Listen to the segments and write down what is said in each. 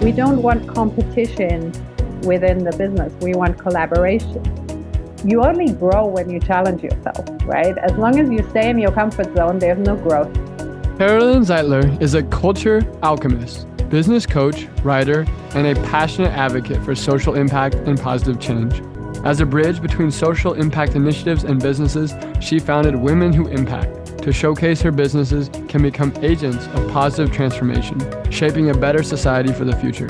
We don't want competition within the business. We want collaboration. You only grow when you challenge yourself, right? As long as you stay in your comfort zone, there's no growth. Carolin Zeitler is a culture alchemist, business coach, writer, and a passionate advocate for social impact and positive change. As a bridge between social impact initiatives and businesses, she founded Women Who Impact to showcase her businesses can become agents of positive transformation, shaping a better society for the future.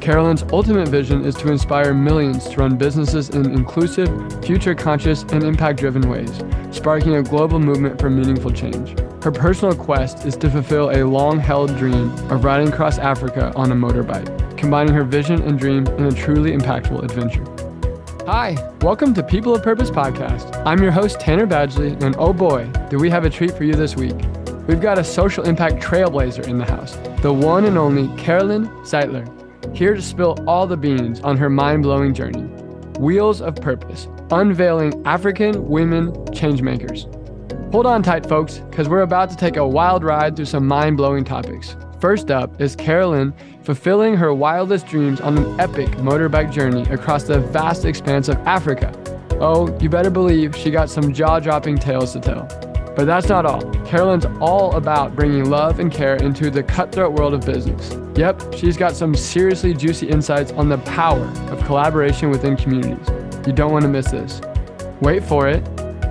Carolin's ultimate vision is to inspire millions to run businesses in inclusive, future conscious, and impact driven ways, sparking a global movement for meaningful change. Her personal quest is to fulfill a long held dream of riding across Africa on a motorbike, combining her vision and dream in a truly impactful adventure. Hi, welcome to People of Purpose podcast. I'm your host, Tanner Badgley, and oh boy, do we have a treat for you this week. We've got a social impact trailblazer in the house, the one and only Carolin Zeitler, here to spill all the beans on her mind blowing journey. Wheels of Purpose, unveiling African women changemakers. Hold on tight, folks, because we're about to take a wild ride through some mind blowing topics. First up is Carolin fulfilling her wildest dreams on an epic motorbike journey across the vast expanse of Africa. Oh, you better believe she got some jaw dropping tales to tell. But that's not all. Carolin's all about bringing love and care into the cutthroat world of business. Yep, she's got some seriously juicy insights on the power of collaboration within communities. You don't want to miss this. Wait for it.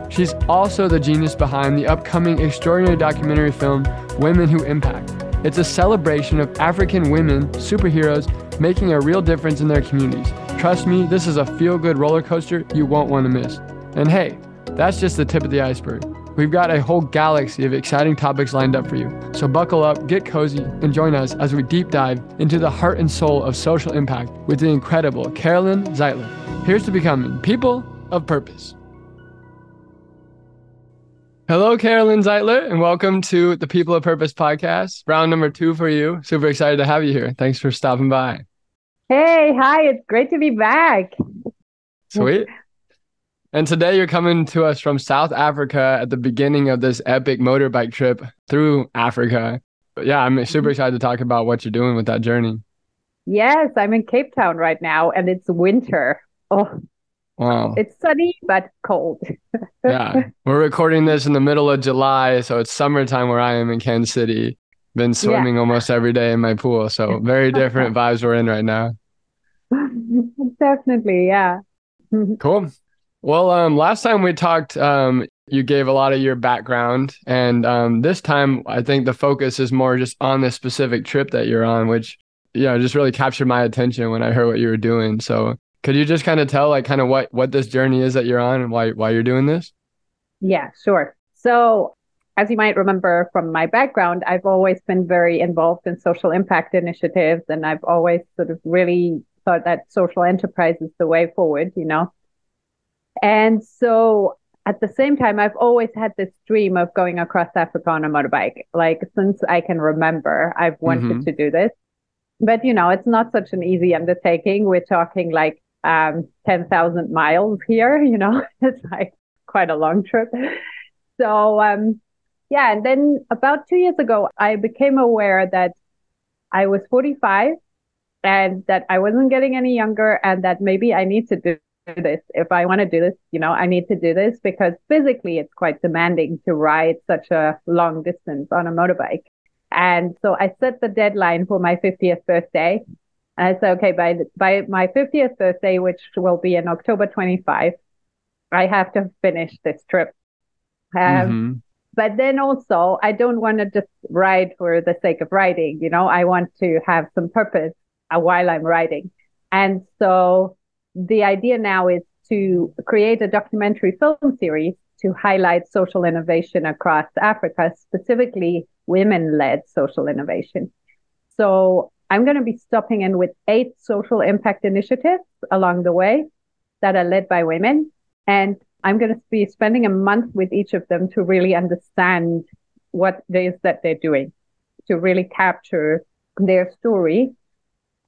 She's also the genius behind the upcoming extraordinary documentary film Women Who Impact. It's a celebration of African women superheroes making a real difference in their communities. Trust me, this is a feel good roller coaster you won't want to miss. And hey, that's just the tip of the iceberg. We've got a whole galaxy of exciting topics lined up for you. So buckle up, get cozy, and join us as we deep dive into the heart and soul of social impact with the incredible Carolin Zeitler. Here's to becoming people of purpose. Hello, Carolin Zeitler, and welcome to the People of Purpose podcast. Round number two for you. Super excited to have you here. Thanks for stopping by. Hey, hi, it's great to be back. Sweet. And today you're coming to us from South Africa at the beginning of this epic motorbike trip through Africa. But yeah, I'm super mm-hmm. excited to talk about what you're doing with that journey. Yes, I'm in Cape Town right now and it's winter. Oh, Wow. it's sunny but cold. yeah. We're recording this in the middle of July, so it's summertime where I am in Kansas City. Been swimming almost every day in my pool, so very different vibes we're in right now. Definitely, yeah. Cool. Well, um, last time we talked, um, you gave a lot of your background, and um, this time I think the focus is more just on this specific trip that you're on, which you know just really captured my attention when I heard what you were doing. So, could you just kind of tell, like, kind of what what this journey is that you're on and why why you're doing this? Yeah, sure. So, as you might remember from my background, I've always been very involved in social impact initiatives, and I've always sort of really thought that social enterprise is the way forward, you know. And so at the same time, I've always had this dream of going across Africa on a motorbike. Like since I can remember, I've wanted Mhm. to do this. But you know, it's not such an easy undertaking. We're talking like um 10,000 miles here, you know. It's like quite a long trip. So um yeah, and then about 2 years ago, I became aware that I was 45 and that I wasn't getting any younger and that maybe I need to do this. If I want to do this, you know, I need to do this because physically it's quite demanding to ride such a long distance on a motorbike. And so I set the deadline for my 50th birthday. I said, okay, by, the- by my 50th birthday, which will be in October 25, I have to finish this trip. Um, Mhm. but then also I don't want to just ride for the sake of riding. You know, I want to have some purpose uh, while I'm riding. And so the idea now is to create a documentary film series to highlight social innovation across Africa, specifically women led social innovation. so I'm going to be stopping in with eight social impact initiatives along the way that are led by women. And I'm going to be spending a month with each of them to really understand what it is that they're doing, to really capture their story.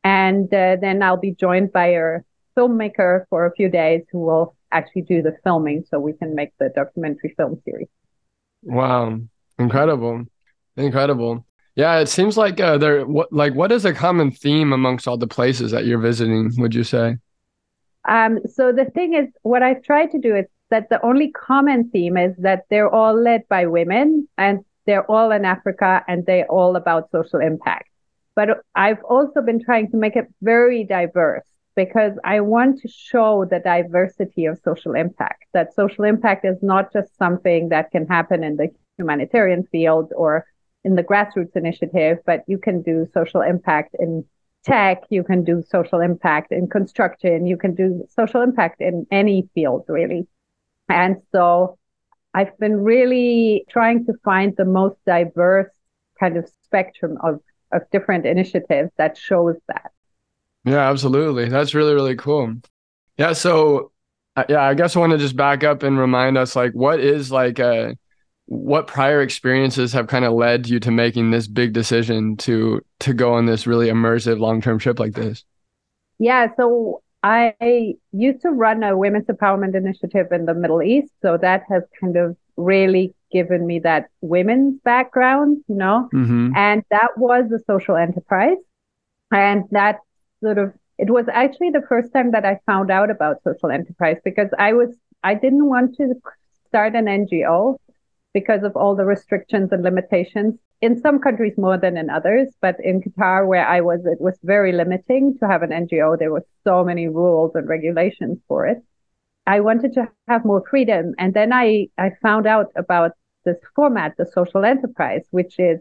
And uh, then I'll be joined by a filmmaker for a few days who will actually do the filming so we can make the documentary film series. Wow. Incredible. Incredible. Yeah, it seems like uh, there what like what is a common theme amongst all the places that you're visiting, would you say? Um, so the thing is what I've tried to do is that the only common theme is that they're all led by women and they're all in Africa and they're all about social impact. But I've also been trying to make it very diverse because I want to show the diversity of social impact, that social impact is not just something that can happen in the humanitarian field or in the grassroots initiative, but you can do social impact in tech, you can do social impact in construction, you can do social impact in any field, really. And so I've been really trying to find the most diverse kind of spectrum of, of different initiatives that shows that. Yeah, absolutely. That's really, really cool. Yeah. So, uh, yeah, I guess I want to just back up and remind us like, what is like a, what prior experiences have kind of led you to making this big decision to to go on this really immersive long-term trip like this yeah so i used to run a women's empowerment initiative in the middle east so that has kind of really given me that women's background you know mm-hmm. and that was a social enterprise and that sort of it was actually the first time that I found out about social enterprise because I was I didn't want to start an NGO because of all the restrictions and limitations in some countries more than in others but in Qatar where I was it was very limiting to have an NGO there were so many rules and regulations for it I wanted to have more freedom and then I I found out about this format the social enterprise which is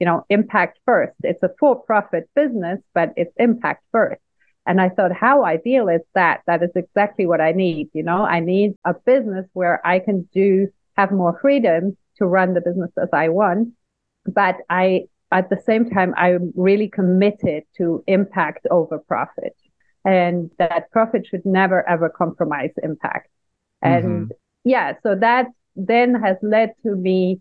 you know, impact first. It's a for profit business, but it's impact first. And I thought, how ideal is that? That is exactly what I need. You know, I need a business where I can do, have more freedom to run the business as I want. But I, at the same time, I'm really committed to impact over profit and that profit should never ever compromise impact. And mm-hmm. yeah, so that then has led to me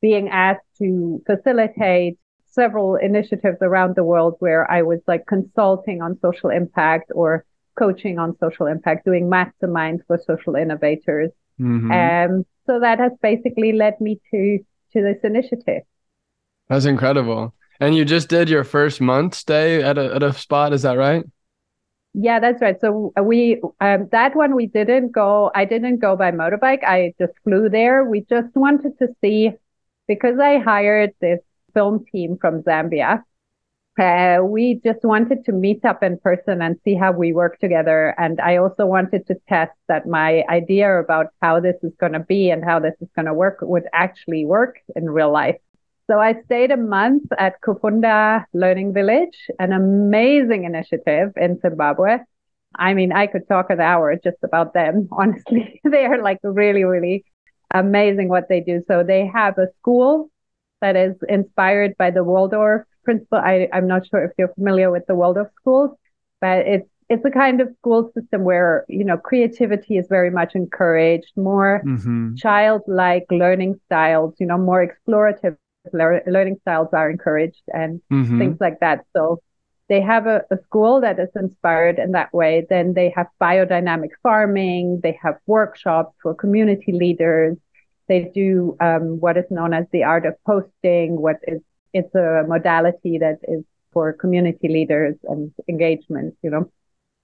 being asked to facilitate several initiatives around the world where I was like consulting on social impact or coaching on social impact, doing masterminds for social innovators. Mm-hmm. Um, so that has basically led me to to this initiative. That's incredible. And you just did your first month stay at a at a spot, is that right? Yeah, that's right. So we um, that one we didn't go. I didn't go by motorbike. I just flew there. We just wanted to see because I hired this film team from Zambia, uh, we just wanted to meet up in person and see how we work together. And I also wanted to test that my idea about how this is going to be and how this is going to work would actually work in real life. So I stayed a month at Kufunda Learning Village, an amazing initiative in Zimbabwe. I mean, I could talk an hour just about them. Honestly, they are like really, really amazing what they do. So they have a school that is inspired by the Waldorf principle. I, I'm not sure if you're familiar with the Waldorf schools, but it's it's a kind of school system where you know creativity is very much encouraged, more mm-hmm. childlike learning styles, you know, more explorative learning styles are encouraged and mm-hmm. things like that. So they have a, a, school that is inspired in that way. Then they have biodynamic farming. They have workshops for community leaders. They do um, what is known as the art of hosting. What is it's a modality that is for community leaders and engagement. You know,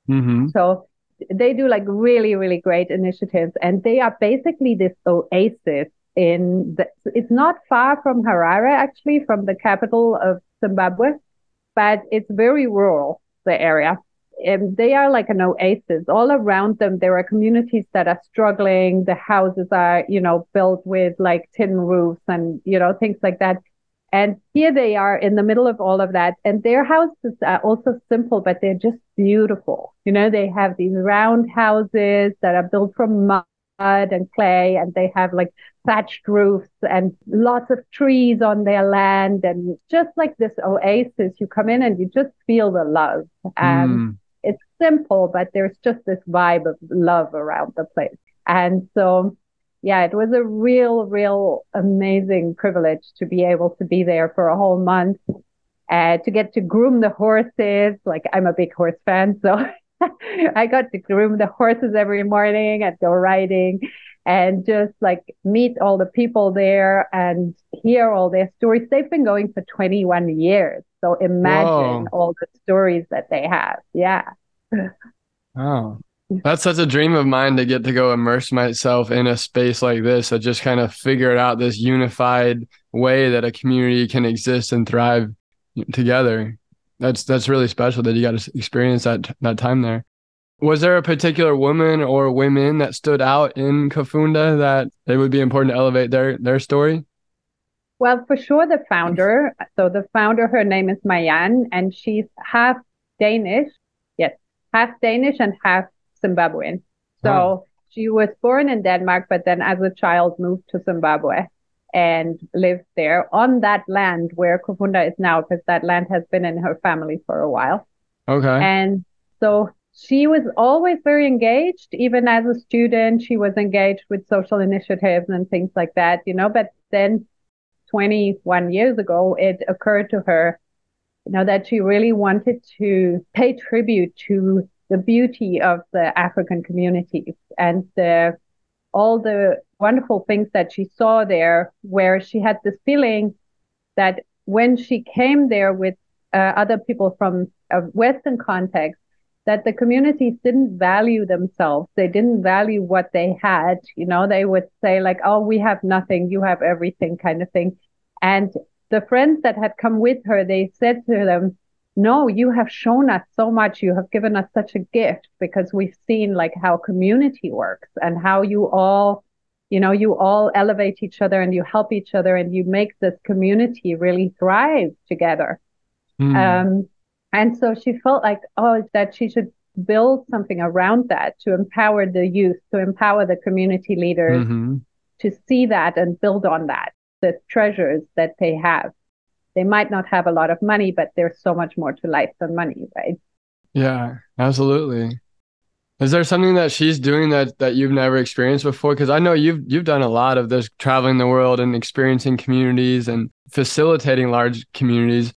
mm-hmm. so they do like really really great initiatives, and they are basically this oasis in the. It's not far from Harare, actually, from the capital of Zimbabwe but it's very rural, the area. And they are like an oasis. All around them, there are communities that are struggling. The houses are, you know, built with like tin roofs and, you know, things like that. And here they are in the middle of all of that. And their houses are also simple, but they're just beautiful. You know, they have these round houses that are built from mud and clay, and they have like thatched roofs and lots of trees on their land and just like this oasis you come in and you just feel the love and mm. it's simple but there's just this vibe of love around the place and so yeah it was a real real amazing privilege to be able to be there for a whole month uh, to get to groom the horses like i'm a big horse fan so I got to groom the horses every morning and go riding and just like meet all the people there and hear all their stories. They've been going for 21 years. So imagine Whoa. all the stories that they have. Yeah. Oh, that's such a dream of mine to get to go immerse myself in a space like this. I just kind of figured out this unified way that a community can exist and thrive together. That's that's really special that you got to experience that that time there. Was there a particular woman or women that stood out in Kufunda that it would be important to elevate their their story? Well, for sure, the founder. So the founder, her name is Marianne, and she's half Danish. Yes, half Danish and half Zimbabwean. So wow. she was born in Denmark, but then as a child moved to Zimbabwe and lived there on that land where Kufunda is now, because that land has been in her family for a while. Okay. And so she was always very engaged, even as a student. She was engaged with social initiatives and things like that, you know. But then 21 years ago, it occurred to her, you know, that she really wanted to pay tribute to the beauty of the African communities and the all the wonderful things that she saw there, where she had this feeling that when she came there with uh, other people from a Western context, that the communities didn't value themselves. They didn't value what they had. You know, they would say like, "Oh, we have nothing, you have everything," kind of thing. And the friends that had come with her, they said to them, "No, you have shown us so much. You have given us such a gift because we've seen like how community works and how you all." You know, you all elevate each other and you help each other and you make this community really thrive together. Mm. Um, and so she felt like, oh, that she should build something around that to empower the youth, to empower the community leaders mm-hmm. to see that and build on that, the treasures that they have. They might not have a lot of money, but there's so much more to life than money, right? Yeah, absolutely. Is there something that she's doing that that you've never experienced before? Because I know you've you've done a lot of this traveling the world and experiencing communities and facilitating large communities.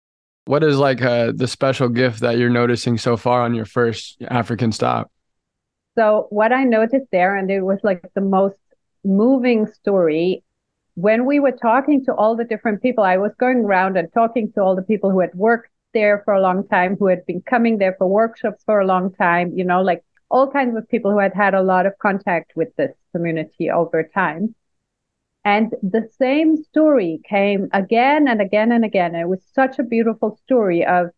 What is like uh, the special gift that you're noticing so far on your first African stop? So, what I noticed there, and it was like the most moving story, when we were talking to all the different people, I was going around and talking to all the people who had worked there for a long time, who had been coming there for workshops for a long time, you know, like all kinds of people who had had a lot of contact with this community over time. And the same story came again and again and again. It was such a beautiful story of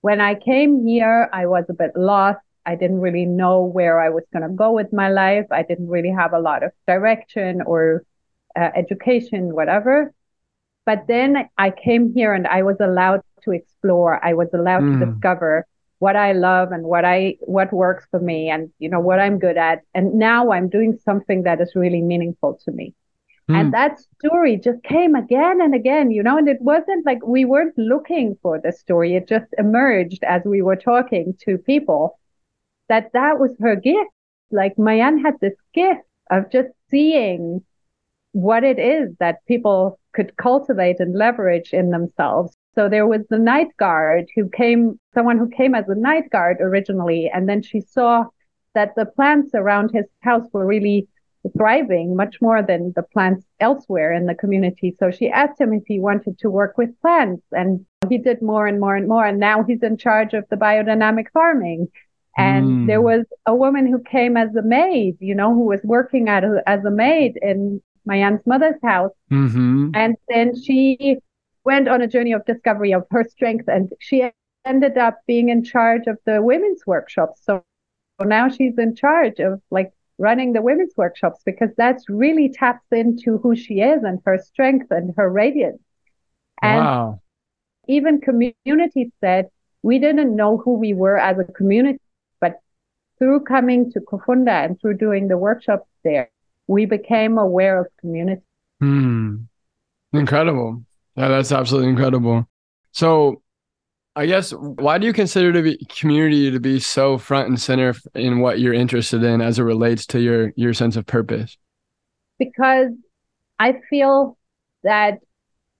when I came here, I was a bit lost. I didn't really know where I was going to go with my life. I didn't really have a lot of direction or uh, education, whatever. But then I came here and I was allowed to explore. I was allowed mm. to discover what I love and what I what works for me and you know what I'm good at. And now I'm doing something that is really meaningful to me. Mm. And that story just came again and again, you know, and it wasn't like we weren't looking for the story. It just emerged as we were talking to people that that was her gift. Like Marianne had this gift of just seeing what it is that people could cultivate and leverage in themselves. So there was the night guard who came, someone who came as a night guard originally, and then she saw that the plants around his house were really thriving much more than the plants elsewhere in the community. So she asked him if he wanted to work with plants and he did more and more and more. And now he's in charge of the biodynamic farming. And mm. there was a woman who came as a maid, you know, who was working at a, as a maid in Marianne's mother's house. Mm-hmm. And then she went on a journey of discovery of her strength and she ended up being in charge of the women's workshops. So now she's in charge of like running the women's workshops because that's really taps into who she is and her strength and her radiance. And wow. even community said we didn't know who we were as a community, but through coming to Kufunda and through doing the workshops there, we became aware of community. Hmm. Incredible. Yeah, that's absolutely incredible. So, I guess why do you consider to be community to be so front and center in what you're interested in as it relates to your your sense of purpose? Because I feel that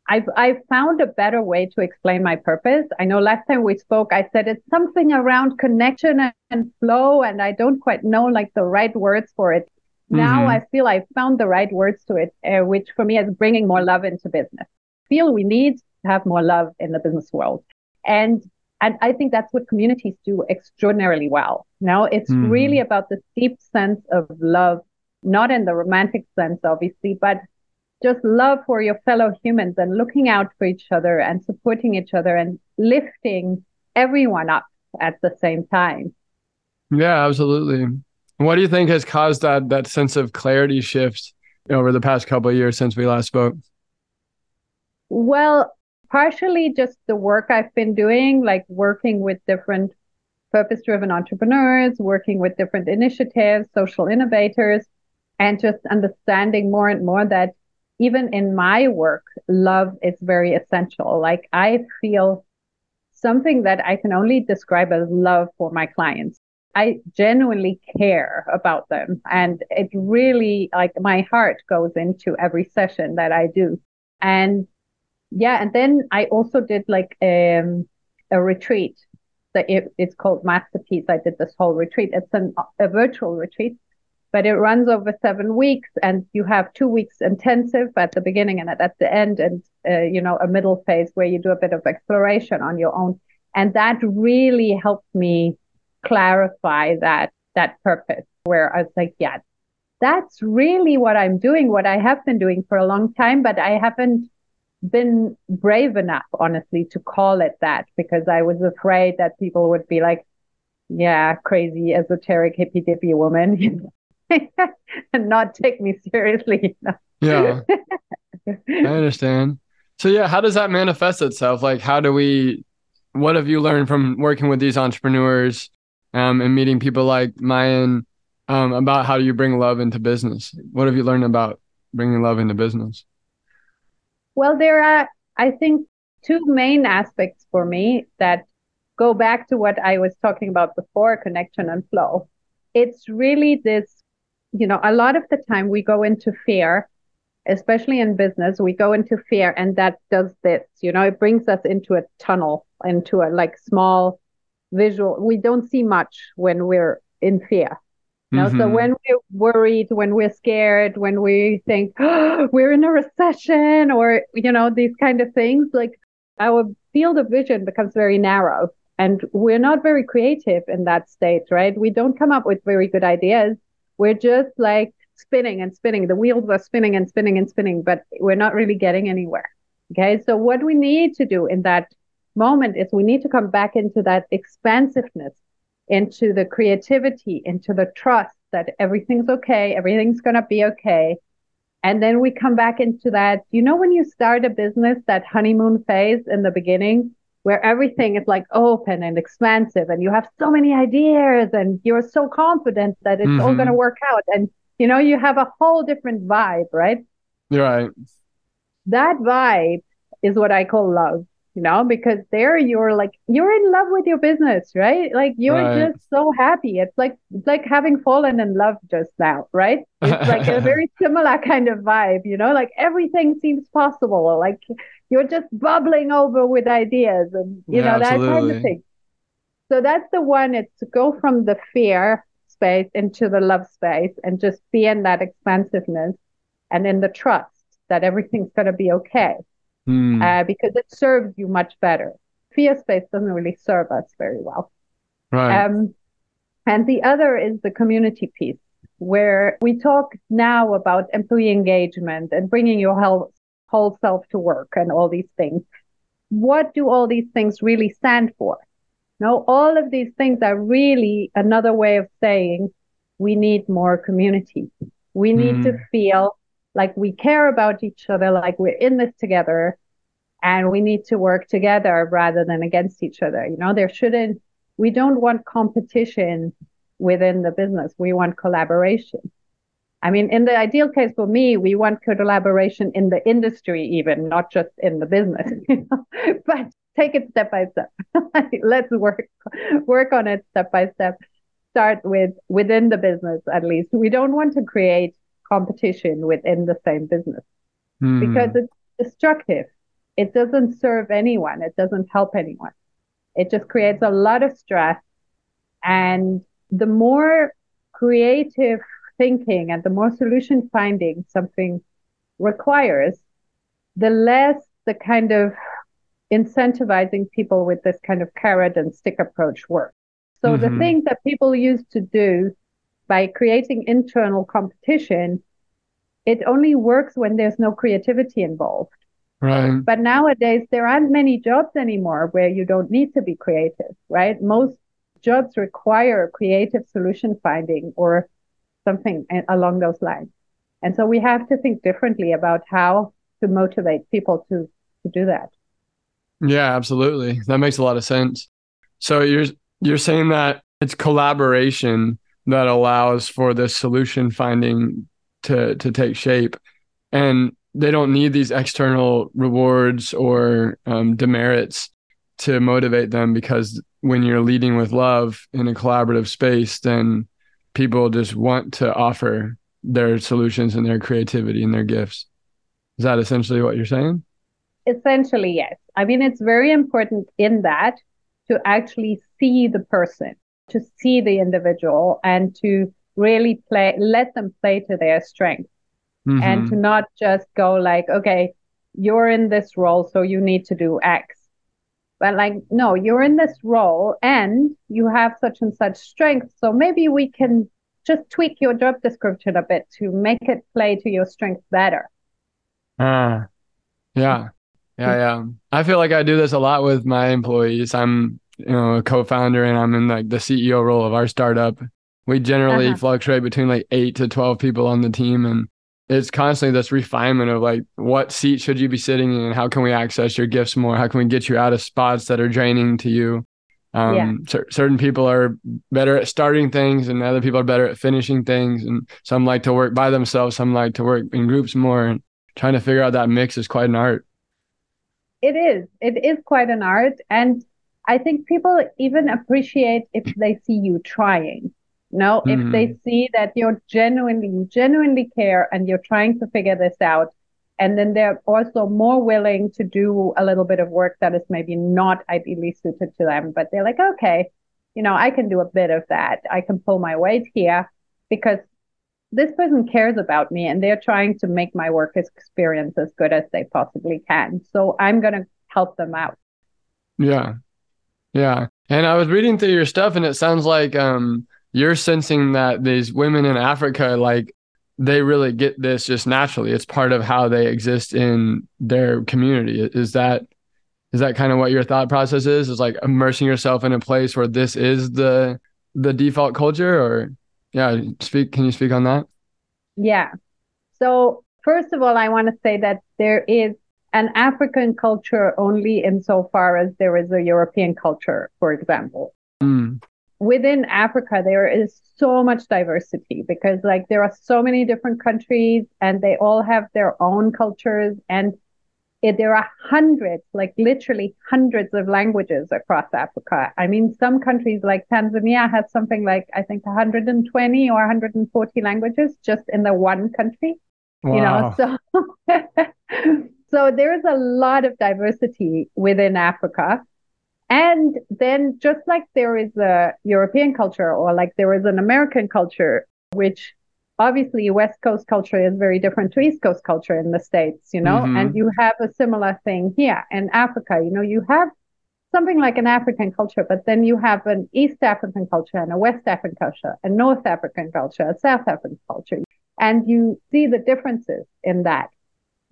I've I've found a better way to explain my purpose. I know last time we spoke, I said it's something around connection and, and flow, and I don't quite know like the right words for it. Mm-hmm. Now I feel I've found the right words to it, uh, which for me is bringing more love into business. I feel we need to have more love in the business world, and and I think that's what communities do extraordinarily well. Now it's mm-hmm. really about this deep sense of love, not in the romantic sense, obviously, but just love for your fellow humans and looking out for each other and supporting each other and lifting everyone up at the same time. Yeah, absolutely. What do you think has caused that that sense of clarity shift over the past couple of years since we last spoke? Well, partially just the work I've been doing, like working with different purpose driven entrepreneurs, working with different initiatives, social innovators, and just understanding more and more that even in my work, love is very essential. Like I feel something that I can only describe as love for my clients. I genuinely care about them. And it really, like, my heart goes into every session that I do. And yeah, and then I also did like um, a retreat. That it, it's called Masterpiece. I did this whole retreat. It's an, a virtual retreat but it runs over seven weeks and you have two weeks intensive at the beginning and at the end and uh, you know a middle phase where you do a bit of exploration on your own and that really helped me clarify that that purpose where i was like yeah that's really what i'm doing what i have been doing for a long time but i haven't been brave enough honestly to call it that because i was afraid that people would be like yeah crazy esoteric hippy dippy woman and not take me seriously. yeah. I understand. So yeah, how does that manifest itself? Like how do we what have you learned from working with these entrepreneurs um, and meeting people like Marianne um, about how do you bring love into business? What have you learned about bringing love into business? Well, there are, I think, two main aspects for me that go back to what I was talking about before connection and flow. It's really this you know, a lot of the time we go into fear, especially in business, we go into fear and that does this, you know, it brings us into a tunnel, into a like small visual. We don't see much when we're in fear. You know? Mm-hmm. So when we're worried, when we're scared, when we think oh, we're in a recession or, you know, these kind of things, like our field of vision becomes very narrow and we're not very creative in that state, right? We don't come up with very good ideas we're just like spinning and spinning. The wheels are spinning and spinning and spinning, but we're not really getting anywhere. Okay. So what we need to do in that moment is we need to come back into that expansiveness, into the creativity, into the trust that everything's okay, everything's going to be okay. And then we come back into that, you know, when you start a business, that honeymoon phase in the beginning, where everything is like open and expansive and you have so many ideas and you're so confident that it's mm-hmm. all going to work out and you know you have a whole different vibe right right that vibe is what i call love you know because there you're like you're in love with your business right? Like you're right. just so happy. It's like it's like having fallen in love just now right? It's like a very similar kind of vibe you know? Like everything seems possible. Like you're just bubbling over with ideas and you yeah, know that absolutely. kind of thing. So that's the one. It's to go from the fear space into the love space and just be in that expansiveness and in the trust that everything's going to be okay mm. uh, because it serves you much better. Fear space doesn't really serve us very well. Right. Um, and the other is the community piece, where we talk now about employee engagement and bringing your whole, whole self to work and all these things. What do all these things really stand for? No, all of these things are really another way of saying we need more community. We need mm. to feel like we care about each other, like we're in this together and we need to work together rather than against each other. You know, there shouldn't, we don't want competition within the business. We want collaboration. I mean, in the ideal case for me, we want collaboration in the industry, even not just in the business. You know? but take it step by step. Let's work work on it step by step. Start with within the business at least. We don't want to create competition within the same business mm. because it's destructive. It doesn't serve anyone. It doesn't help anyone. It just creates a lot of stress. And the more creative thinking and the more solution finding something requires, the less the kind of incentivizing people with this kind of carrot and stick approach works. So mm-hmm. the things that people used to do by creating internal competition, it only works when there's no creativity involved. Right. But nowadays, there aren't many jobs anymore where you don't need to be creative, right? Most jobs require creative solution finding or something along those lines. And so we have to think differently about how to motivate people to, to do that. Yeah, absolutely. That makes a lot of sense. So you're you're saying that it's collaboration that allows for the solution finding to to take shape. And they don't need these external rewards or um, demerits to motivate them because when you're leading with love in a collaborative space then people just want to offer their solutions and their creativity and their gifts. Is that essentially what you're saying? Essentially yes. I mean it's very important in that to actually see the person to see the individual and to really play let them play to their strength. Mm-hmm. and to not just go like okay you're in this role so you need to do x. But like no you're in this role and you have such and such strength. So maybe we can just tweak your job description a bit to make it play to your strength better. Ah. Uh, yeah. Yeah yeah. I feel like i do this a lot with my employees. I'm you know a co-founder and i'm in like the ceo role of our startup we generally uh-huh. fluctuate between like 8 to 12 people on the team and it's constantly this refinement of like what seat should you be sitting in? How can we access your gifts more? How can we get you out of spots that are draining to you? Um, yeah. c- certain people are better at starting things and other people are better at finishing things and some like to work by themselves some like to work in groups more and trying to figure out that mix is quite an art. It is. It is quite an art and i think people even appreciate if they see you trying no, mm-hmm. if they see that you're genuinely, you genuinely care and you're trying to figure this out, and then they're also more willing to do a little bit of work that is maybe not ideally suited to them, but they're like, okay, you know, I can do a bit of that. I can pull my weight here because this person cares about me and they're trying to make my work experience as good as they possibly can. So I'm going to help them out. Yeah. Yeah. And I was reading through your stuff and it sounds like um you're sensing that these women in Africa, like they really get this just naturally. It's part of how they exist in their community. Is that is that kind of what your thought process is? Is like immersing yourself in a place where this is the the default culture or yeah, speak can you speak on that? Yeah. So first of all, I want to say that there is an African culture only insofar as there is a European culture, for example. Mm within Africa, there is so much diversity because, like, there are so many different countries and they all have their own cultures. And it, there are hundreds, like, literally hundreds of languages across Africa. I mean, some countries like Tanzania has something like, I think, 120 or 140 languages just in the one country. Wow. You know, so. so there is a lot of diversity within Africa and then, just like there is a European culture or like there is an American culture, which obviously West Coast culture is very different to East Coast culture in the States, you know, mm-hmm. and you have a similar thing here in Africa. You know, you have something like an African culture, but then you have an East African culture and a West African culture, a North African culture, a South African culture. And you see the differences in that.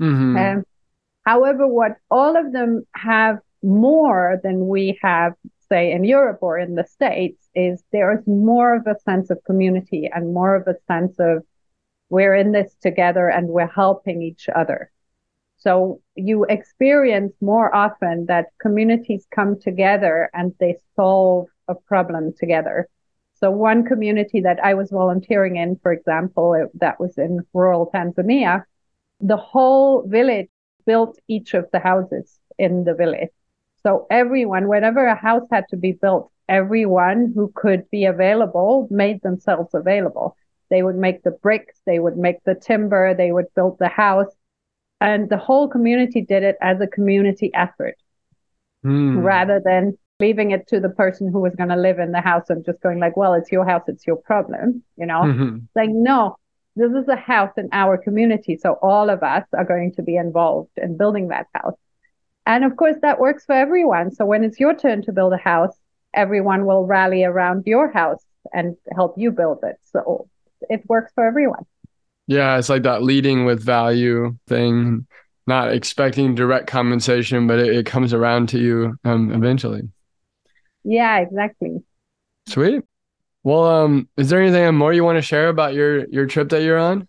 Mm-hmm. Um, however, what all of them have more than we have, say, in Europe or in the States, is there is more of a sense of community and more of a sense of we're in this together and we're helping each other. So you experience more often that communities come together and they solve a problem together. So one community that I was volunteering in, for example, that was in rural Tanzania, the whole village built each of the houses in the village. So everyone, whenever a house had to be built, everyone who could be available made themselves available. They would make the bricks, they would make the timber, they would build the house. And the whole community did it as a community effort Mm. rather than leaving it to the person who was going to live in the house and just going like, well, it's your house, it's your problem, you know? Mhm. Like, no, this is a house in our community. So all of us are going to be involved in building that house. And of course, that works for everyone. So when it's your turn to build a house, everyone will rally around your house and help you build it. So it works for everyone. Yeah, it's like that leading with value thing, not expecting direct compensation, but it, it comes around to you um, eventually. Yeah, exactly. Sweet. Well, um, is there anything more you want to share about your your trip that you're on?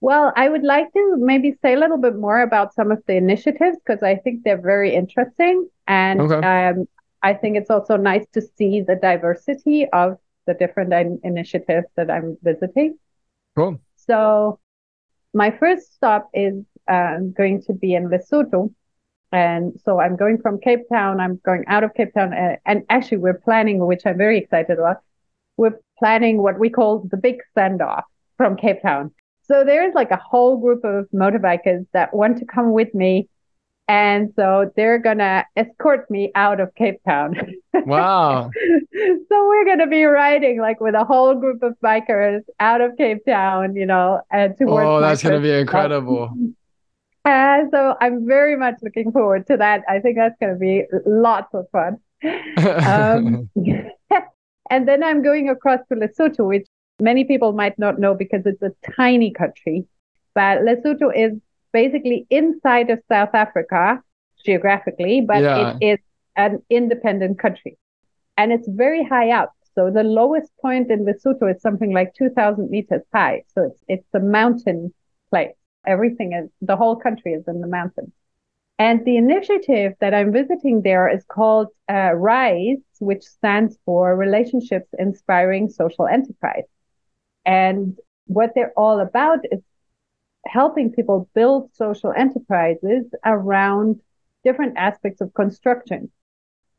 Well, I would like to maybe say a little bit more about some of the initiatives because I think they're very interesting. And Okay. um, I think it's also nice to see the diversity of the different in- initiatives that I'm visiting. Cool. So, my first stop is uh, going to be in Lesotho. And so I'm going from Cape Town, I'm going out of Cape Town. And actually, we're planning, which I'm very excited about, we're planning what we call the big send off from Cape Town. So there's like a whole group of motorbikers that want to come with me. And so they're going to escort me out of Cape Town. Wow. so we're going to be riding like with a whole group of bikers out of Cape Town, you know, and towards Oh, that's gonna be incredible. Uh, so I'm very much looking forward to that. I think that's going to be lots of fun. Um, and then I'm going across to Lesotho, which many people might not know because it's a tiny country. But Lesotho is basically inside of South Africa geographically, but Yeah. it is an independent country. And it's very high up. So the lowest point in Lesotho is something like 2,000 meters high. So it's, it's a mountain place. Everything is, the whole country is in the mountains. And the initiative that I'm visiting there is called uh, RISE, which stands for Relationships Inspiring Social Enterprise. And what they're all about is helping people build social enterprises around different aspects of construction.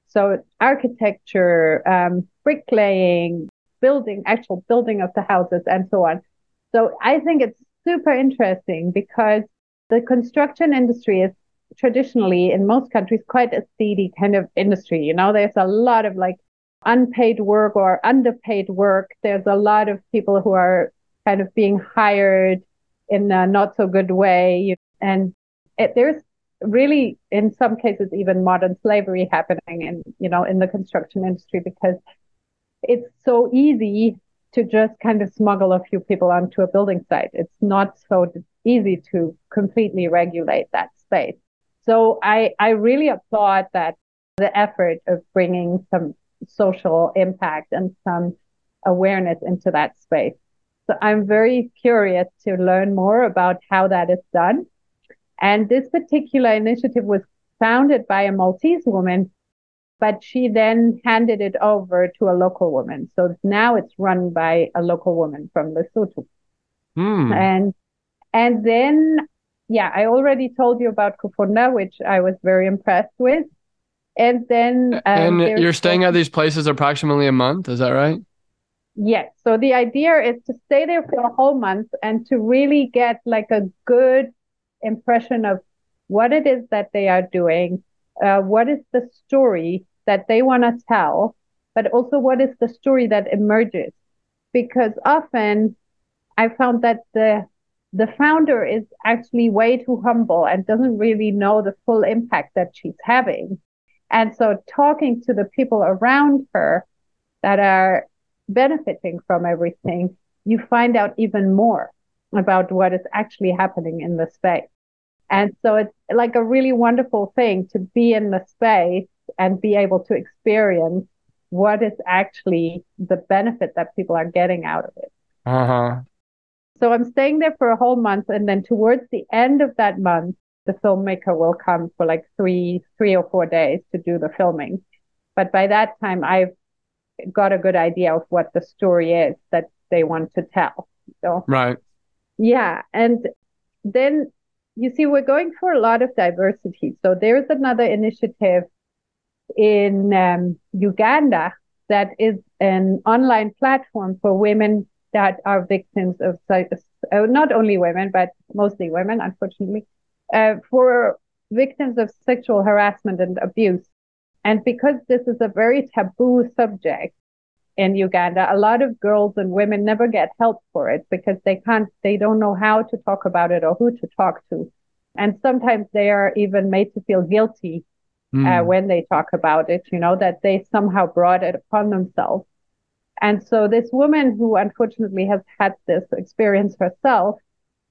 So architecture, um, bricklaying, building, actual building of the houses, and so on. So I think it's super interesting because the construction industry is traditionally in most countries quite a seedy kind of industry. You know, there's a lot of like unpaid work or underpaid work. There's a lot of people who are kind of being hired in a not so good way. And it, there's really, in some cases, even modern slavery happening in, you know, in the construction industry because it's so easy to just kind of smuggle a few people onto a building site. It's not so easy to completely regulate that space. So I, I really applaud that the effort of bringing some social impact and some awareness into that space. So I'm very curious to learn more about how that is done. And this particular initiative was founded by a Maltese woman, but she then handed it over to a local woman. So now it's run by a local woman from Lesotho. Hmm. And and then yeah, I already told you about Kufunda, which I was very impressed with. And then um, and you're staying at these places approximately a month, is that right? Yes. So the idea is to stay there for a whole month and to really get like a good impression of what it is that they are doing, uh, what is the story that they want to tell, but also what is the story that emerges. Because often I found that the the founder is actually way too humble and doesn't really know the full impact that she's having. And so talking to the people around her that are benefiting from everything, you find out even more about what is actually happening in the space. And so it's like a really wonderful thing to be in the space and be able to experience what is actually the benefit that people are getting out of it. Uh-huh. So I'm staying there for a whole month, and then towards the end of that month, the filmmaker will come for like three, three or four days to do the filming. But by that time, I've got a good idea of what the story is that they want to tell. So right. Yeah. And then you see, we're going for a lot of diversity. So there's another initiative in um, Uganda that is an online platform for women that are victims of uh, not only women, but mostly women, unfortunately, uh, for victims of sexual harassment and abuse. And because this is a very taboo subject in Uganda, a lot of girls and women never get help for it because they can't, they don't know how to talk about it or who to talk to. And sometimes they are even made to feel guilty mm. uh, hmm. when they talk about it, you know, that they somehow brought it upon themselves. And so this woman who unfortunately has had this experience herself,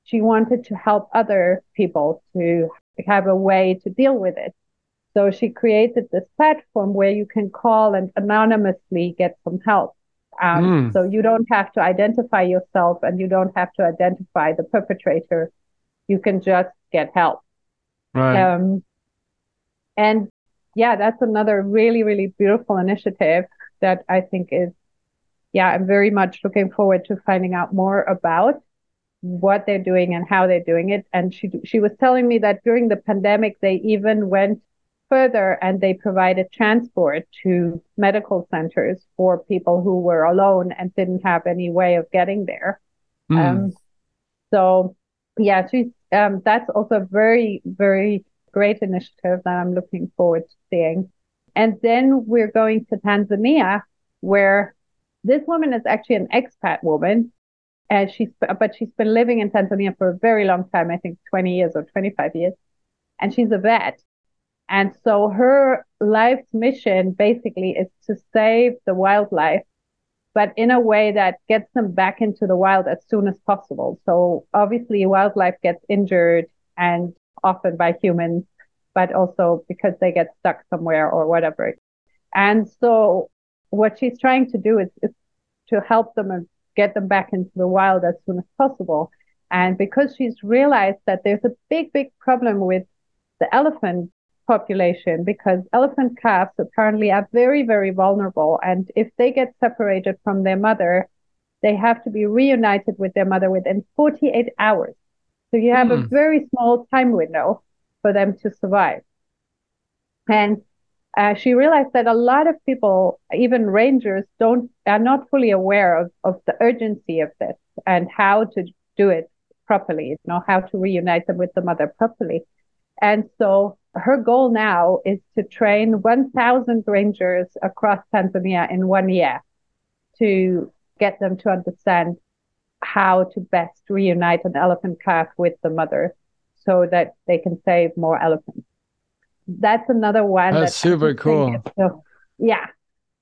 she wanted to help other people to have a way to deal with it. So she created this platform where you can call and anonymously get some help. Um, mm. So you don't have to identify yourself and you don't have to identify the perpetrator. You can just get help. Right. Um, and yeah, that's another really, really beautiful initiative that I think is, yeah, I'm very much looking forward to finding out more about what they're doing and how they're doing it. And she she was telling me that during the pandemic they even went further and they provided transport to medical centers for people who were alone and didn't have any way of getting there. Mm. Um, so yeah, she's um, that's also a very very great initiative that I'm looking forward to seeing. And then we're going to Tanzania, where this woman is actually an expat woman and she's but she's been living in Tanzania for a very long time, I think 20 years or 25 years, and she's a vet. And so her life's mission basically is to save the wildlife, but in a way that gets them back into the wild as soon as possible. So obviously wildlife gets injured and often by humans, but also because they get stuck somewhere or whatever. And so what she's trying to do is, is to help them and get them back into the wild as soon as possible. And because she's realized that there's a big, big problem with the elephant population because elephant calves apparently are very, very vulnerable. And if they get separated from their mother, they have to be reunited with their mother within 48 hours. So you have mm. a hmm. very small time window for them to survive. And uh, she realized that a lot of people, even rangers, don't are not fully aware of, of the urgency of this and how to do it properly, you know, how to reunite them with the mother properly. And so her goal now is to train 1,000 rangers across Tanzania in one year to get them to understand how to best reunite an elephant calf with the mother so that they can save more elephants that's another one. That's, that's super cool. So, yeah,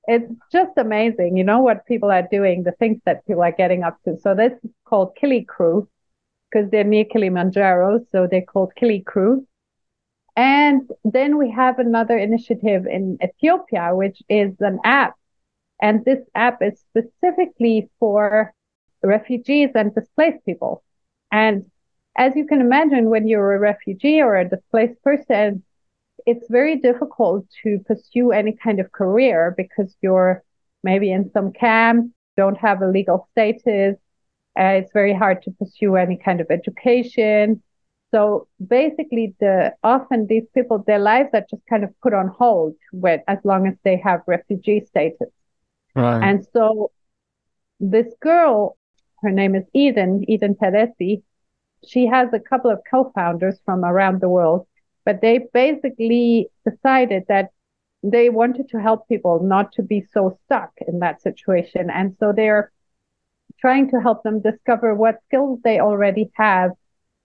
it's just amazing. You know what people are doing, the things that people are getting up to. So this is called Kili Crew because they're near Kilimanjaro, so they're called Kili Crew. And then we have another initiative in Ethiopia, which is an app. And this app is specifically for refugees and displaced people. And as you can imagine, when you're a refugee or a displaced person, it's very difficult to pursue any kind of career because you're maybe in some camp, don't have a legal status. Uh, it's very hard to pursue any kind of education. So basically, the often these people, their lives are just kind of put on hold with as long as they have refugee status. Right. And so this girl, her name is Eden, Eden Tedesi, she has a couple of co-founders from around the world but they basically decided that they wanted to help people not to be so stuck in that situation. And so they're trying to help them discover what skills they already have,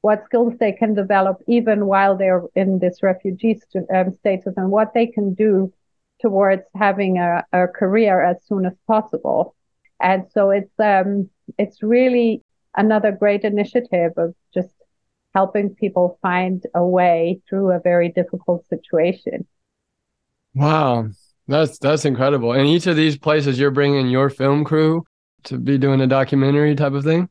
what skills they can develop even while they're in this refugee st- um, status, and what they can do towards having a, a career as soon as possible. And so it's um, it's really another great initiative of just helping people find a way through a very difficult situation. Wow, that's that's incredible. And each of these places, you're bringing your film crew to be doing a documentary type of thing.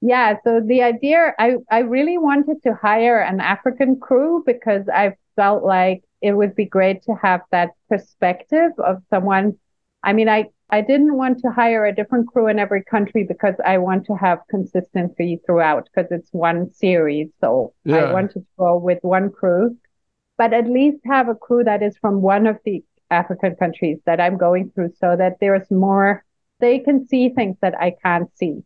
Yeah. So the idea, I I really wanted to hire an African crew because I felt like it would be great to have that perspective of someone I mean, I, I didn't want to hire a different crew in every country because I want to have consistency throughout because it's one series. So yeah. I wanted to go with one crew, but at least have a crew that is from one of the African countries that I'm going through so that there's more, they can see things that I can't see.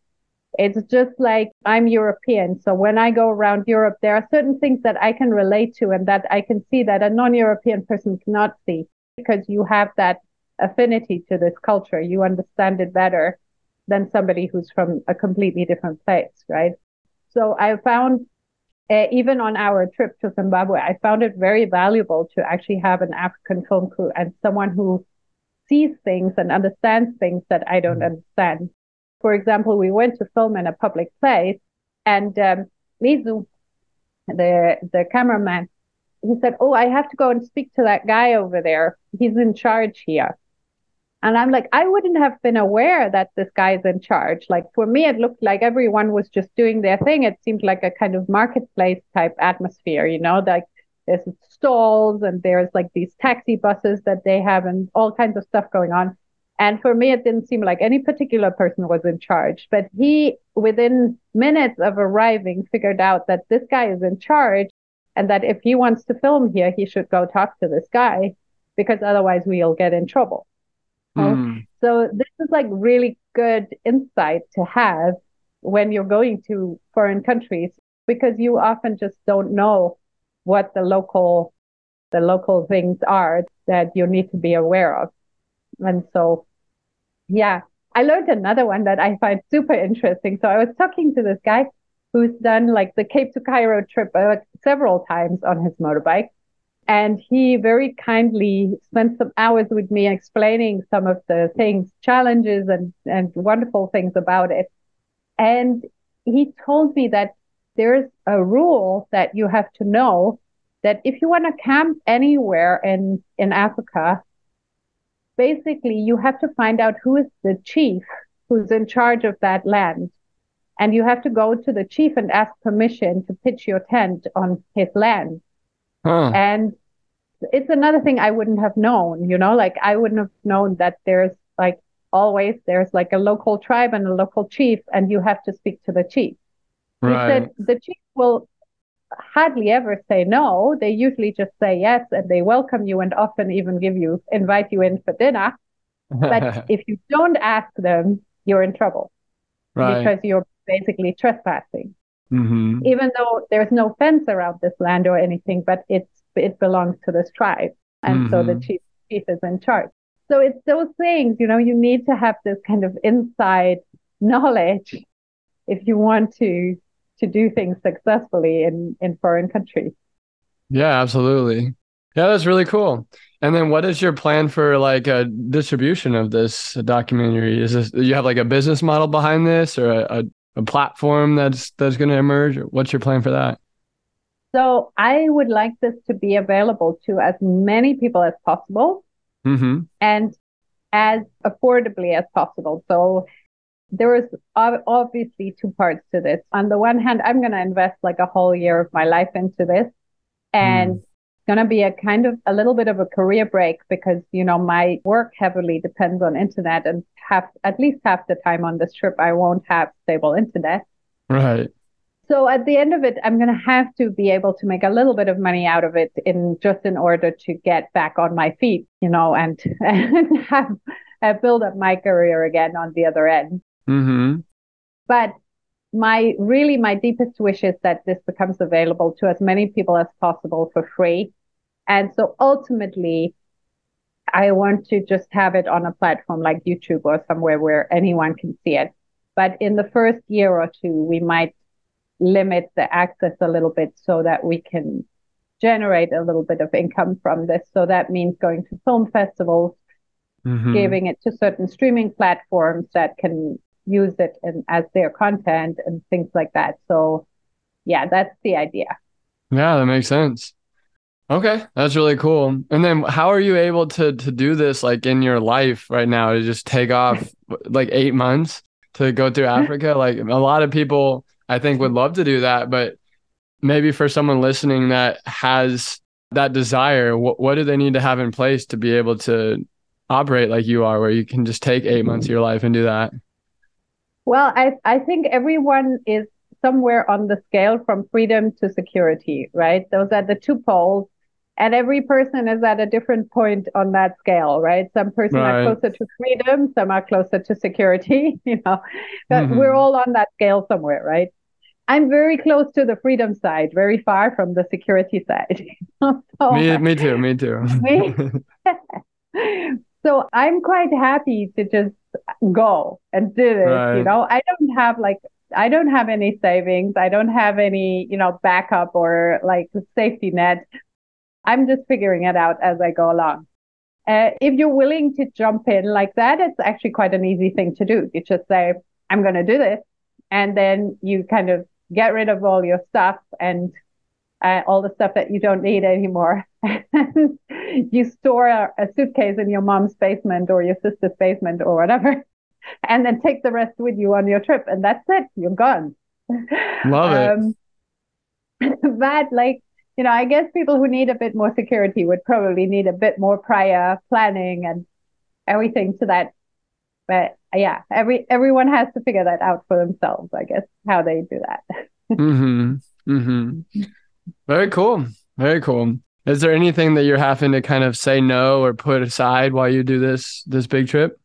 It's just like I'm European. So when I go around Europe, there are certain things that I can relate to and that I can see that a non European person cannot see because you have that affinity to this culture. You understand it better than somebody who's from a completely different place, right? So I found, uh, even on our trip to Zimbabwe, I found it very valuable to actually have an African film crew and someone who sees things and understands things that I don't mm-hmm. understand. For example, we went to film in a public place and um, Lizu, the, the cameraman, he said, Oh, I have to go and speak to that guy over there. He's in charge here. And I'm like, I wouldn't have been aware that this guy is in charge. Like for me, it looked like everyone was just doing their thing. It seemed like a kind of marketplace type atmosphere, you know, like there's stalls and there's like these taxi buses that they have and all kinds of stuff going on. And for me, it didn't seem like any particular person was in charge. But he, within minutes of arriving, figured out that this guy is in charge and that if he wants to film here, he should go talk to this guy because otherwise we'll get in trouble. Mm. So this is like really good insight to have when you're going to foreign countries because you often just don't know what the local the local things are that you need to be aware of. And so yeah, I learned another one that I find super interesting. So I was talking to this guy who's done like the Cape to Cairo trip uh, several times on his motorbike. And he very kindly spent some hours with me explaining some of the things, challenges and, and wonderful things about it. And he told me that there's a rule that you have to know that if you want to camp anywhere in, in Africa, basically you have to find out who is the chief who's in charge of that land. And you have to go to the chief and ask permission to pitch your tent on his land. Huh. And it's another thing I wouldn't have known, you know, like I wouldn't have known that there's like always there's like a local tribe and a local chief, and you have to speak to the chief. Right. He said the chief will hardly ever say no. They usually just say yes and they welcome you and often even give you, invite you in for dinner. But if you don't ask them, you're in trouble right. because you're basically trespassing. Mm-hmm. Even though there's no fence around this land or anything, but it's it belongs to this tribe, and mm-hmm. so the mm-hmm. chief chief is in charge. So it's those things, you know, you need to have this kind of inside knowledge if you want to to do things successfully in in foreign countries. Yeah, absolutely. Yeah, that's really cool. And then what is your plan for like a distribution of this documentary? Is this you have like a business model behind this or a, a a platform that's that's going to emerge? What's your plan for that? So I would like this to be available to as many people as possible mm-hmm. and as affordably as possible. So there is obviously two parts to this. On the one hand, I'm going to invest like a whole year of my life into this and mm going to be a kind of a little bit of a career break because you know my work heavily depends on internet and half at least half the time on this trip I won't have stable internet. Right. So at the end of it, I'm going to have to be able to make a little bit of money out of it in just in order to get back on my feet, you know, and, and have uh, build up my career again on the other end. Mm-hmm. But my really my deepest wish is that this becomes available to as many people as possible for free and so ultimately i want to just have it on a platform like youtube or somewhere where anyone can see it but in the first year or two we might limit the access a little bit so that we can generate a little bit of income from this so that means going to film festivals mm-hmm. giving it to certain streaming platforms that can use it in, as their content and things like that. So, yeah, that's the idea. Yeah, that makes sense. Okay, that's really cool. And then how are you able to to do this like in your life right now to just take off like 8 months to go through Africa? Like a lot of people I think would love to do that, but maybe for someone listening that has that desire, what what do they need to have in place to be able to operate like you are, where you can just take eight months of your life and do that? Well, I, I think everyone is somewhere on the scale from freedom to security, right? Those are the two poles. And every person is at a different point on that scale, right? Some person right. are closer to freedom, some are closer to security, you know, but mm-hmm. we're all on that scale somewhere, right? I'm very close to the freedom side, very far from the security side. so, me, me too, me too. me, so I'm quite happy to just go and do this. Right. You know, I don't have like I don't have any savings. I don't have any, you know, backup or like safety net. I'm just figuring it out as I go along. Uh, if you're willing to jump in like that, it's actually quite an easy thing to do. You just say, I'm going to do this. And then you kind of get rid of all your stuff and uh, all the stuff that you don't need anymore. you store a, suitcase in your mom's basement or your sister's basement or whatever, and then take the rest with you on your trip. And that's it. You're gone. Love um, it. but like, you know, I guess people who need a bit more security would probably need a bit more prior planning and everything to that. But yeah, every everyone has to figure that out for themselves, I guess, how they do that. mm-hmm. Mm-hmm. Very cool. Very cool. Is there anything that you're having to kind of say no or put aside while you do this this big trip?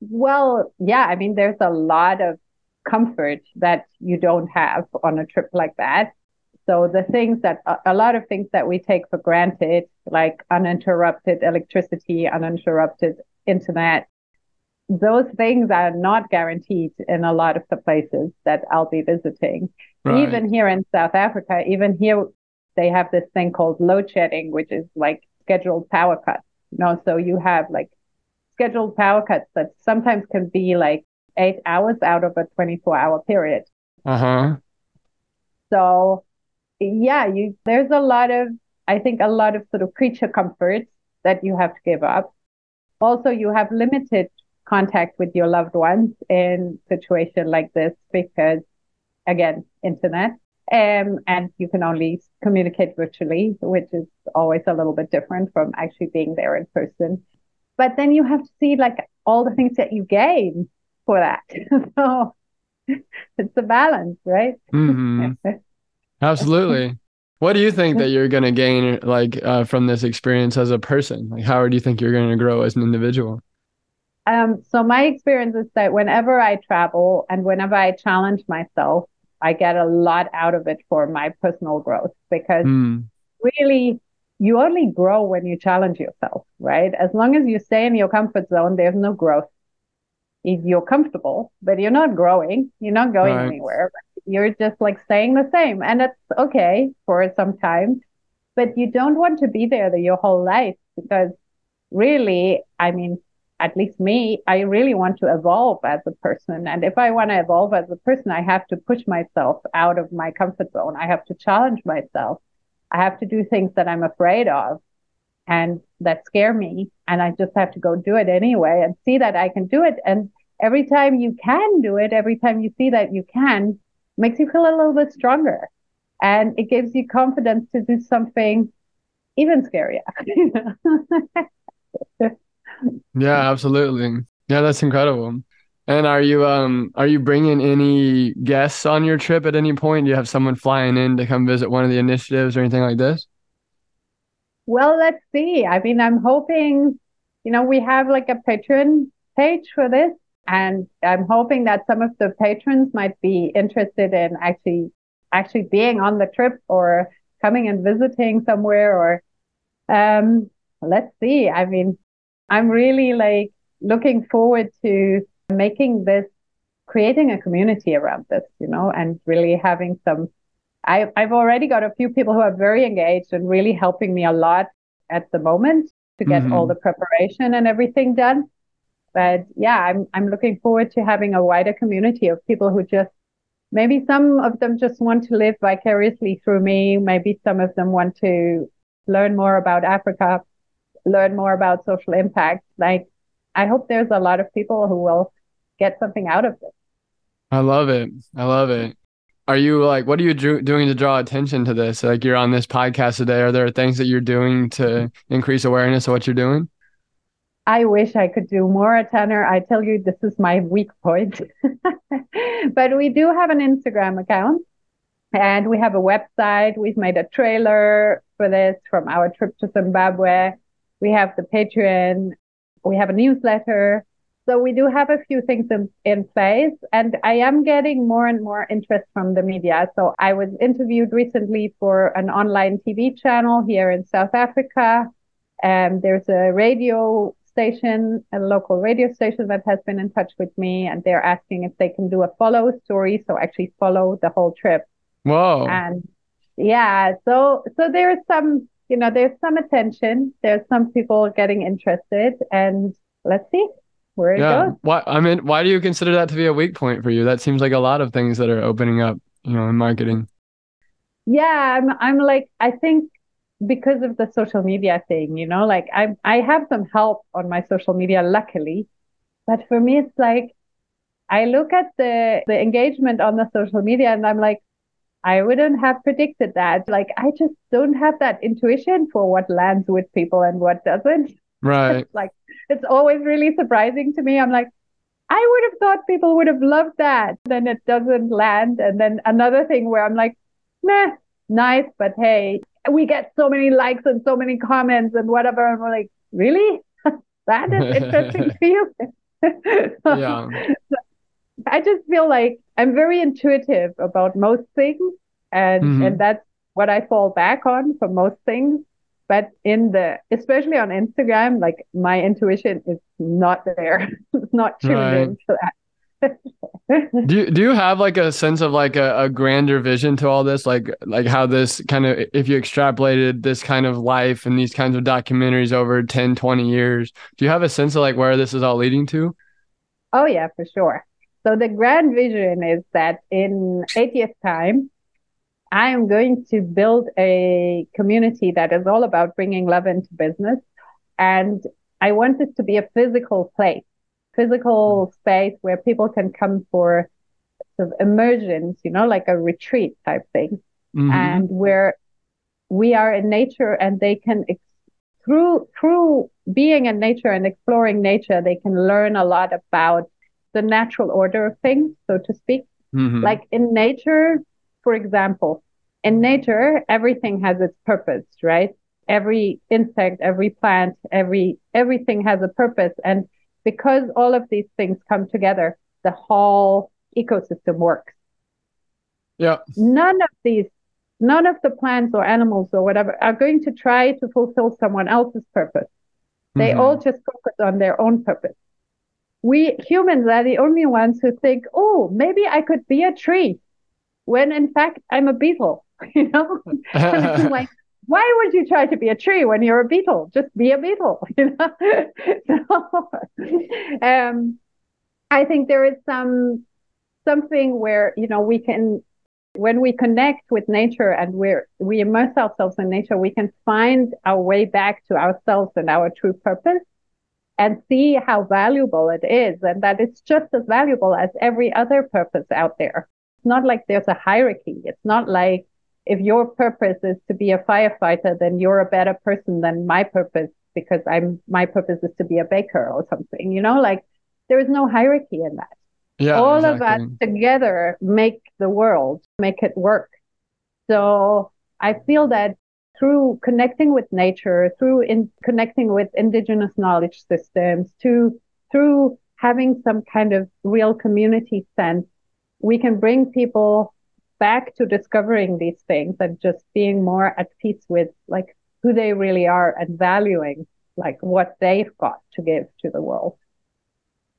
Well, yeah, I mean there's a lot of comfort that you don't have on a trip like that. So the things that a lot of things that we take for granted, like uninterrupted electricity, uninterrupted internet, those things are not guaranteed in a lot of the places that I'll be visiting. Right. Even here in South Africa, even here, they have this thing called load shedding, which is like scheduled power cuts. You know, so you have like scheduled power cuts that sometimes can be like eight hours out of a 24 hour period. Uh huh. So, yeah, you there's a lot of I think a lot of sort of creature comforts that you have to give up. Also, you have limited contact with your loved ones in situation like this because again internet um, and you can only communicate virtually which is always a little bit different from actually being there in person but then you have to see like all the things that you gain for that so it's a balance right mm-hmm. absolutely what do you think that you're going to gain like uh, from this experience as a person like how do you think you're going to grow as an individual um, so my experience is that whenever I travel and whenever I challenge myself, I get a lot out of it for my personal growth because mm. really you only grow when you challenge yourself, right? As long as you stay in your comfort zone, there's no growth. If you're comfortable, but you're not growing, you're not going right. anywhere. You're just like staying the same. And it's okay for some time, but you don't want to be there the, your whole life because really, I mean, at least me, I really want to evolve as a person. And if I want to evolve as a person, I have to push myself out of my comfort zone. I have to challenge myself. I have to do things that I'm afraid of and that scare me. And I just have to go do it anyway and see that I can do it. And every time you can do it, every time you see that you can, makes you feel a little bit stronger. And it gives you confidence to do something even scarier. Yeah, absolutely. Yeah, that's incredible. And are you um are you bringing any guests on your trip at any point? Do you have someone flying in to come visit one of the initiatives or anything like this? Well, let's see. I mean, I'm hoping, you know, we have like a Patreon page for this, and I'm hoping that some of the patrons might be interested in actually actually being on the trip or coming and visiting somewhere or um let's see. I mean, I'm really like looking forward to making this, creating a community around this, you know, and really having some. I, I've already got a few people who are very engaged and really helping me a lot at the moment to get mm-hmm. all the preparation and everything done. But yeah, I'm I'm looking forward to having a wider community of people who just maybe some of them just want to live vicariously through me. Maybe some of them want to learn more about Africa learn more about social impact. Like, I hope there's a lot of people who will get something out of this. I love it. I love it. Are you like, what are you doing to draw attention to this? Like, you're on this podcast today. Are there things that you're doing to increase awareness of what you're doing? I wish I could do more, at Tanner. I tell you, this is my weak point. but we do have an Instagram account and we have a website. We've made a trailer for this from our trip to Zimbabwe. We have the Patreon. We have a newsletter. So we do have a few things in, in place and I am getting more and more interest from the media. So I was interviewed recently for an online TV channel here in South Africa. And there's a radio station, a local radio station that has been in touch with me and they're asking if they can do a follow story. So actually follow the whole trip. Whoa. And yeah, so, so there's some, you know, there's some attention. There's some people getting interested and let's see where it yeah. goes. Why? I mean, why do you consider that to be a weak point for you? That seems like a lot of things that are opening up, you know, in marketing. Yeah, I'm. I'm like, I think because of the social media thing, you know, like I I have some help on my social media, luckily, but for me, it's like I look at the the engagement on the social media, and I'm like, I wouldn't have predicted that. Like, I just don't have that intuition for what lands with people and what doesn't. Right. It's like it's always really surprising to me. I'm like, I would have thought people would have loved that. Then it doesn't land. And then another thing where I'm like, meh, nice, but hey, we get so many likes and so many comments and whatever. And we're like, really? that is interesting to you? yeah. I just feel like I'm very intuitive about most things. And, mm-hmm. and that's what I fall back on for most things but in the especially on instagram like my intuition is not there it's not tuned right. into that do you, do you have like a sense of like a, a grander vision to all this? Like like how this kind of if you extrapolated this kind of life and these kinds of documentaries over 10 20 years do you have a sense of like where this is all leading to? Oh yeah for sure. So the grand vision is that in 80th time I am going to build a community that is all about bringing love into business. And I want it to be a physical place, physical space where people can come for sort of immersions, you know, like a retreat type thing. Mm-hmm. And where we are in nature and they can ex- through through being in nature and exploring nature, they can learn a lot about the natural order of things, so to speak. Mm-hmm. Like in nature, for example, in nature, everything has its purpose, right? Every insect, every plant, every everything has a purpose. And because all of these things come together, the whole ecosystem works. Yeah. None of these, none of the plants or animals or whatever are going to try to fulfill someone else's purpose. They mm-hmm. all just focus on their own purpose. We humans are the only ones who think, oh, maybe I could be a tree when in fact I'm a beetle, you know? like, why would you try to be a tree when you're a beetle? Just be a beetle, you know? so, um, I think there is some something where you know we can when we connect with nature and we're we immerse ourselves in nature, we can find our way back to ourselves and our true purpose and see how valuable it is and that it's just as valuable as every other purpose out there It's not like there's a hierarchy. It's not like if your purpose is to be a firefighter, then you're a better person than my purpose because I'm my purpose is to be a baker or something. You know, like there is no hierarchy in that. Yeah, all exactly. of us together make the world, make it work. So I feel that through connecting with nature, through in connecting with indigenous knowledge systems, to through having some kind of real community sense we can bring people back to discovering these things and just being more at peace with like who they really are and valuing like what they've got to give to the world.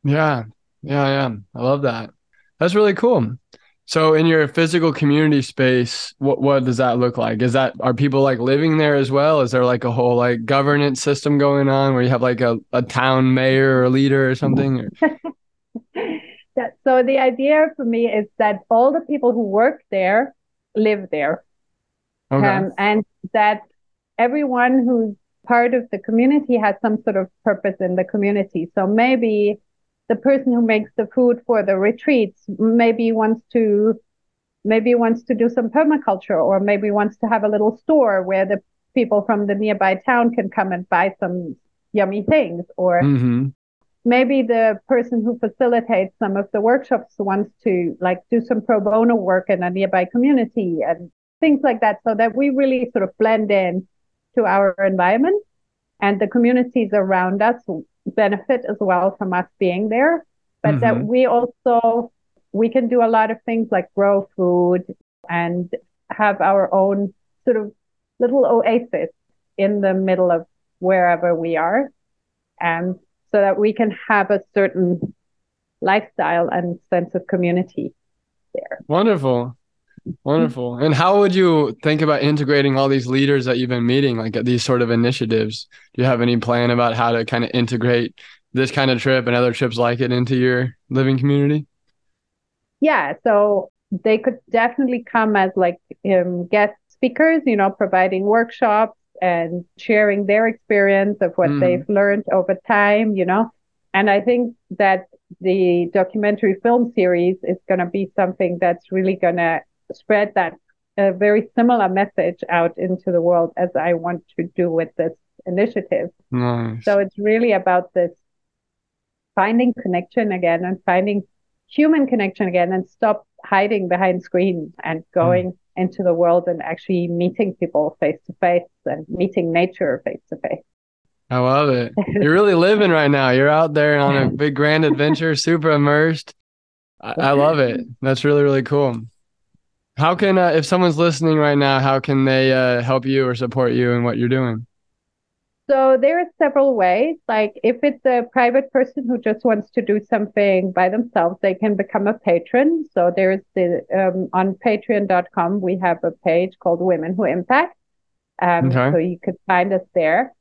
Yeah. Yeah, yeah. I love that. That's really cool. So in your physical community space, what what does that look like? Is that are people like living there as well? Is there like a whole like governance system going on where you have like a, a town mayor or leader or something? that, so the idea for me is that all the people who work there live there. Okay. Um, and that everyone who's part of the community has some sort of purpose in the community. So maybe the person who makes the food for the retreats maybe wants to maybe wants to do some permaculture or maybe wants to have a little store where the people from the nearby town can come and buy some yummy things or Mm-hmm. Maybe the person who facilitates some of the workshops wants to like do some pro bono work in a nearby community and things like that so that we really sort of blend in to our environment. And the communities around us benefit as well from us being there. But mm-hmm. that we also we can do a lot of things like grow food and have our own sort of little oasis in the middle of wherever we are. And so that we can have a certain lifestyle and sense of community there. Wonderful. Wonderful. And how would you think about integrating all these leaders that you've been meeting like these sort of initiatives? Do you have any plan about how to kind of integrate this kind of trip and other trips like it into your living community? Yeah so they could definitely come as like um, guest speakers you know providing workshops and sharing their experience of what mm. they've learned over time, you know. And I think that the documentary film series is going to be something that's really going to spread that a very similar message out into the world as I want to do with this initiative. Nice. So it's really about this finding connection again and finding human connection again and stop hiding behind screens and going mm into the world and actually meeting people face to face and meeting nature face to face. I love it. You're really living right now. You're out there on a big grand adventure, super immersed. I, I love it. That's really, really cool. How can, uh, if someone's listening right now, how can they uh, help you or support you in what you're doing? So there are several ways. Like if it's a private person who just wants to do something by themselves, they can become a patron. So there's the um, on Patreon.com we have a page called Women Who Impact. Um, okay. So you could find us there.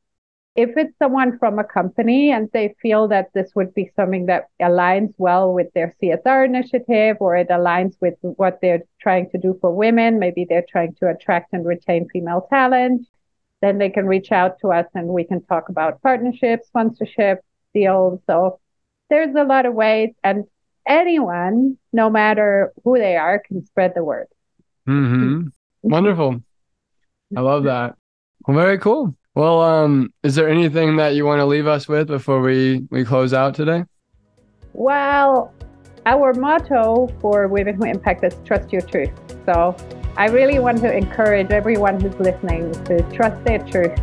If it's someone from a company and they feel that this would be something that aligns well with their CSR initiative or it aligns with what they're trying to do for women, maybe they're trying to attract and retain female talent then they can reach out to us and we can talk about partnerships, sponsorship, deals. So there's a lot of ways, and anyone, no matter who they are, can spread the word. Mm-hmm. Wonderful. I love that. Well, very cool. Well, um, is there anything that you want to leave us with before we we close out today? Well, our motto for Women Who Impact is trust your truth. So I really want to encourage everyone who's listening to trust their truth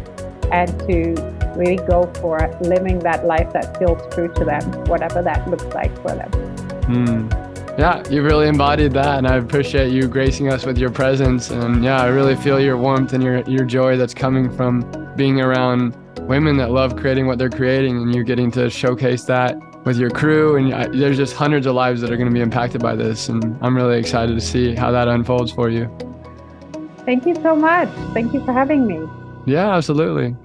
and to really go for living that life that feels true to them, whatever that looks like for them. Mm. Yeah, you really embodied that, and I appreciate you gracing us with your presence. And yeah, I really feel your warmth and your your joy that's coming from being around women that love creating what they're creating, and you're getting to showcase that with your crew. And I, there's just hundreds of lives that are going to be impacted by this, and I'm really excited to see how that unfolds for you. Thank you so much. Thank you for having me. Yeah, absolutely.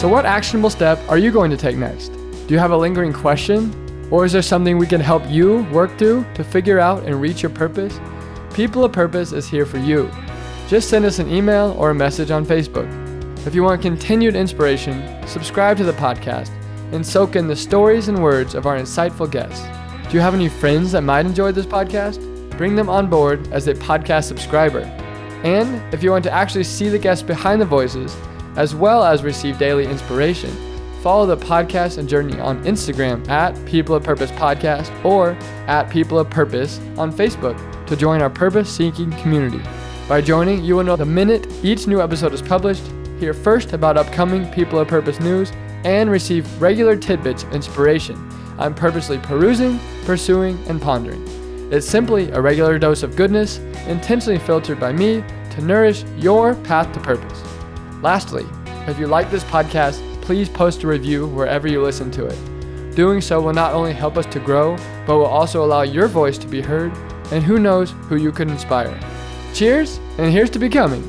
So, what actionable step are you going to take next? Do you have a lingering question? Or is there something we can help you work through to figure out and reach your purpose? People of Purpose is here for you. Just send us an email or a message on Facebook. If you want continued inspiration, subscribe to the podcast and soak in the stories and words of our insightful guests. Do you have any friends that might enjoy this podcast? Bring them on board as a podcast subscriber. And if you want to actually see the guests behind the voices, as well as receive daily inspiration, follow the podcast and journey on Instagram at People of Purpose Podcast or at People of Purpose on Facebook to join our purpose seeking community. By joining, you will know the minute each new episode is published hear first about upcoming People of Purpose news, and receive regular tidbits of inspiration I'm purposely perusing, pursuing, and pondering. It's simply a regular dose of goodness, intentionally filtered by me to nourish your path to purpose. Lastly, if you like this podcast, please post a review wherever you listen to it. Doing so will not only help us to grow, but will also allow your voice to be heard, and who knows who you could inspire. Cheers, and here's to becoming